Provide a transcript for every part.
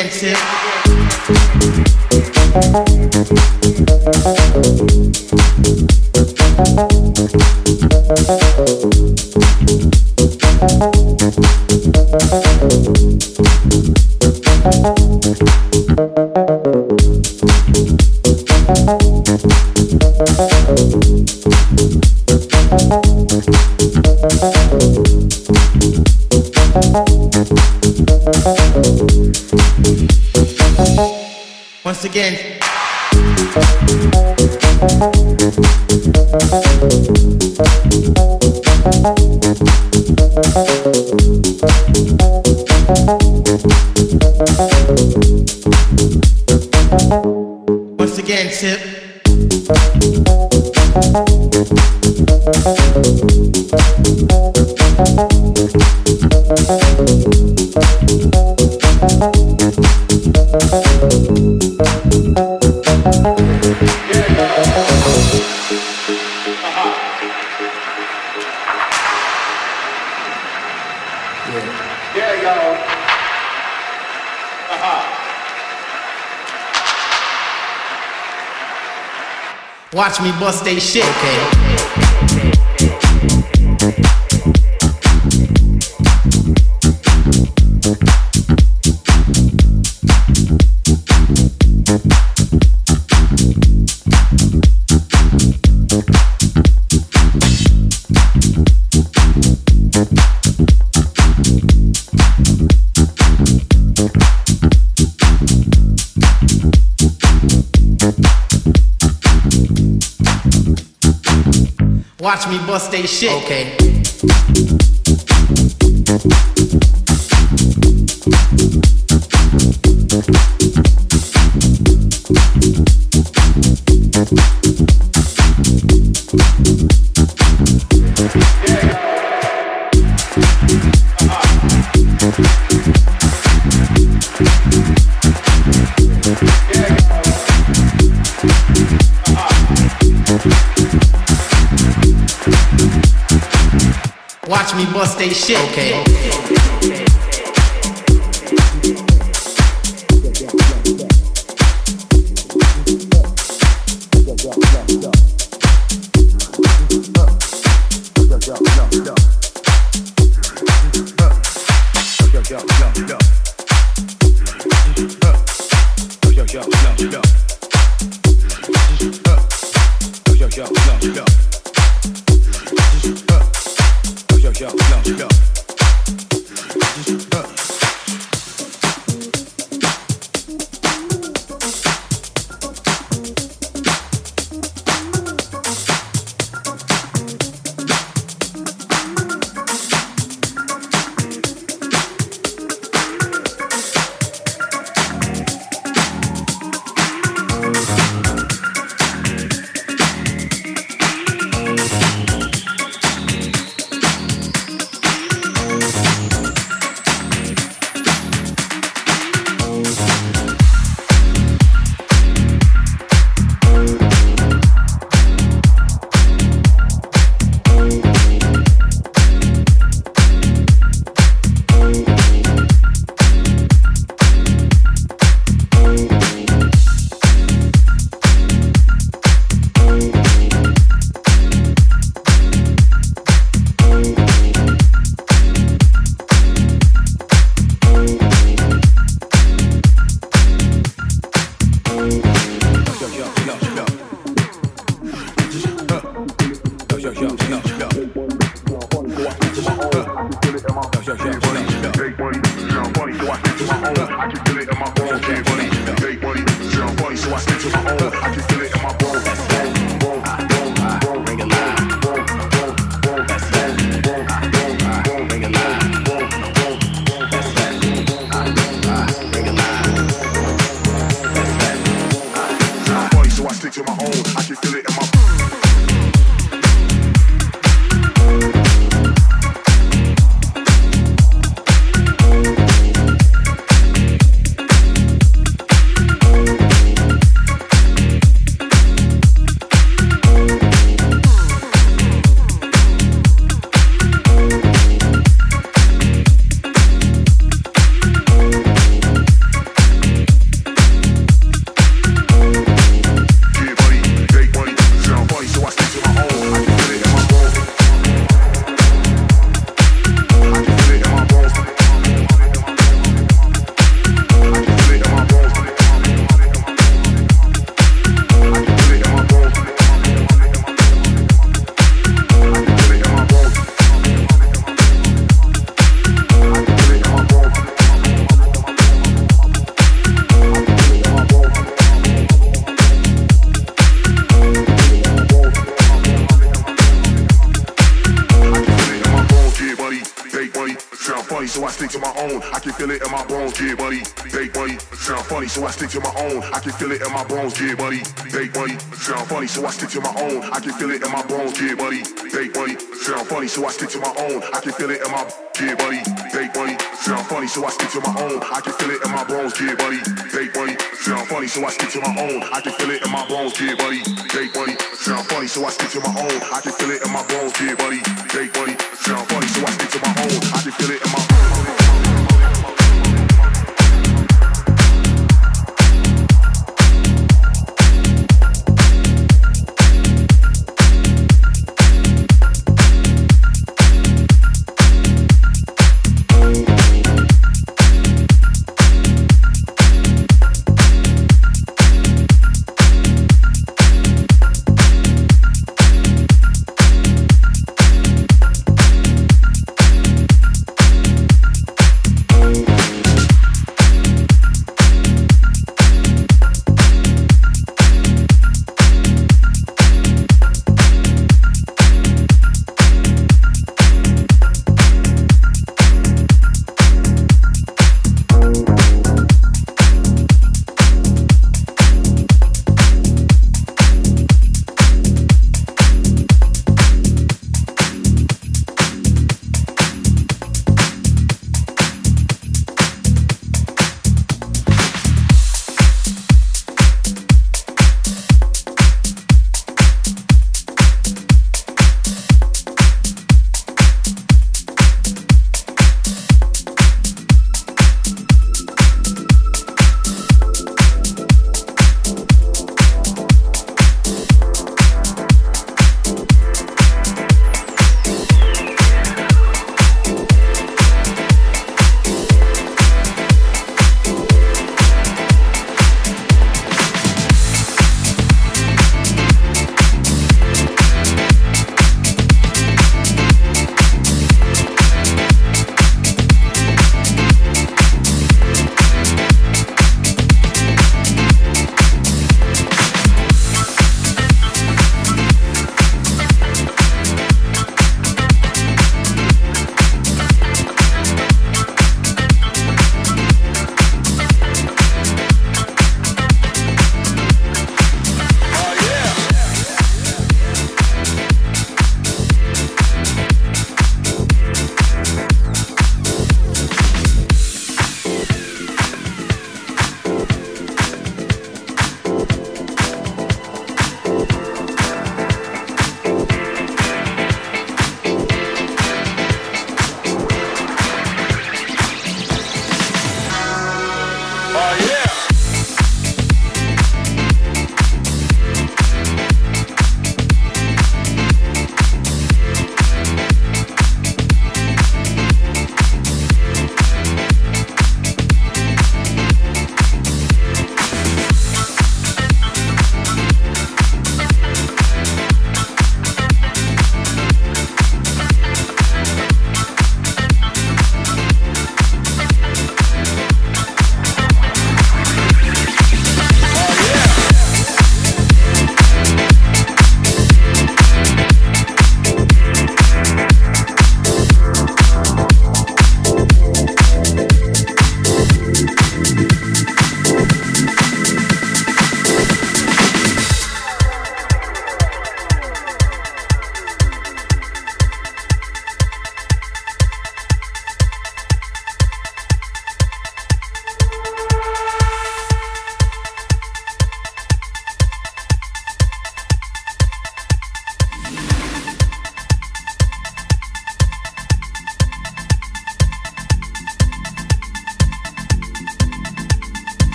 expensive. Uh-huh. Watch me bust they shit, okay? watch me bust they shit. Okay. shit. Okay.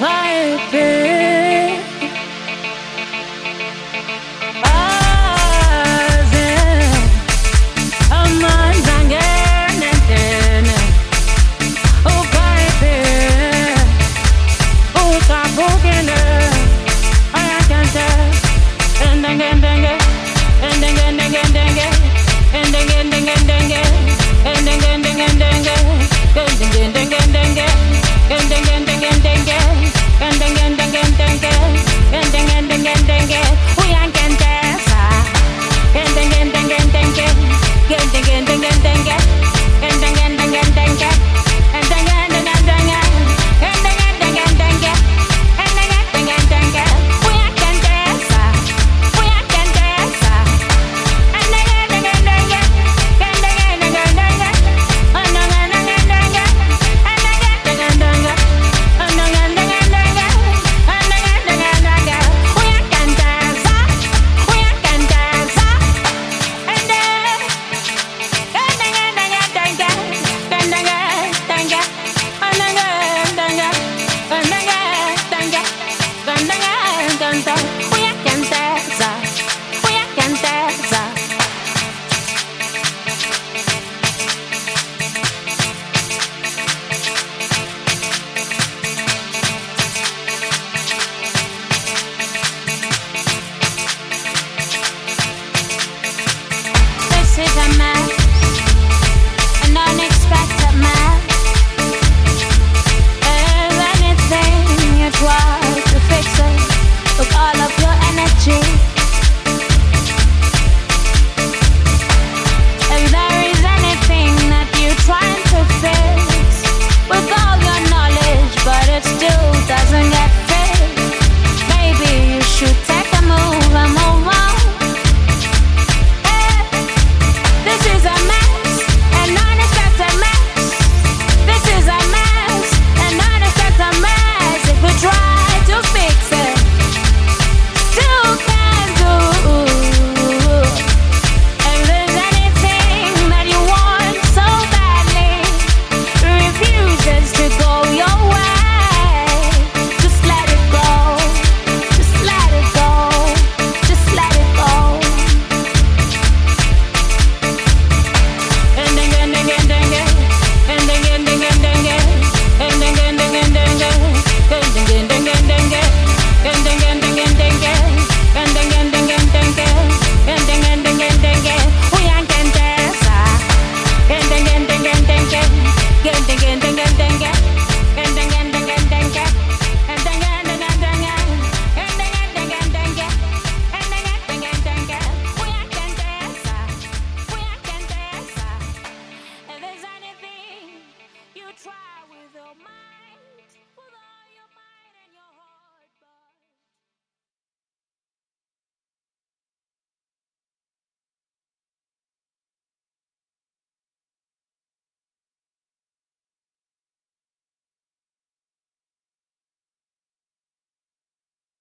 Ucaphukela uphaephe I'm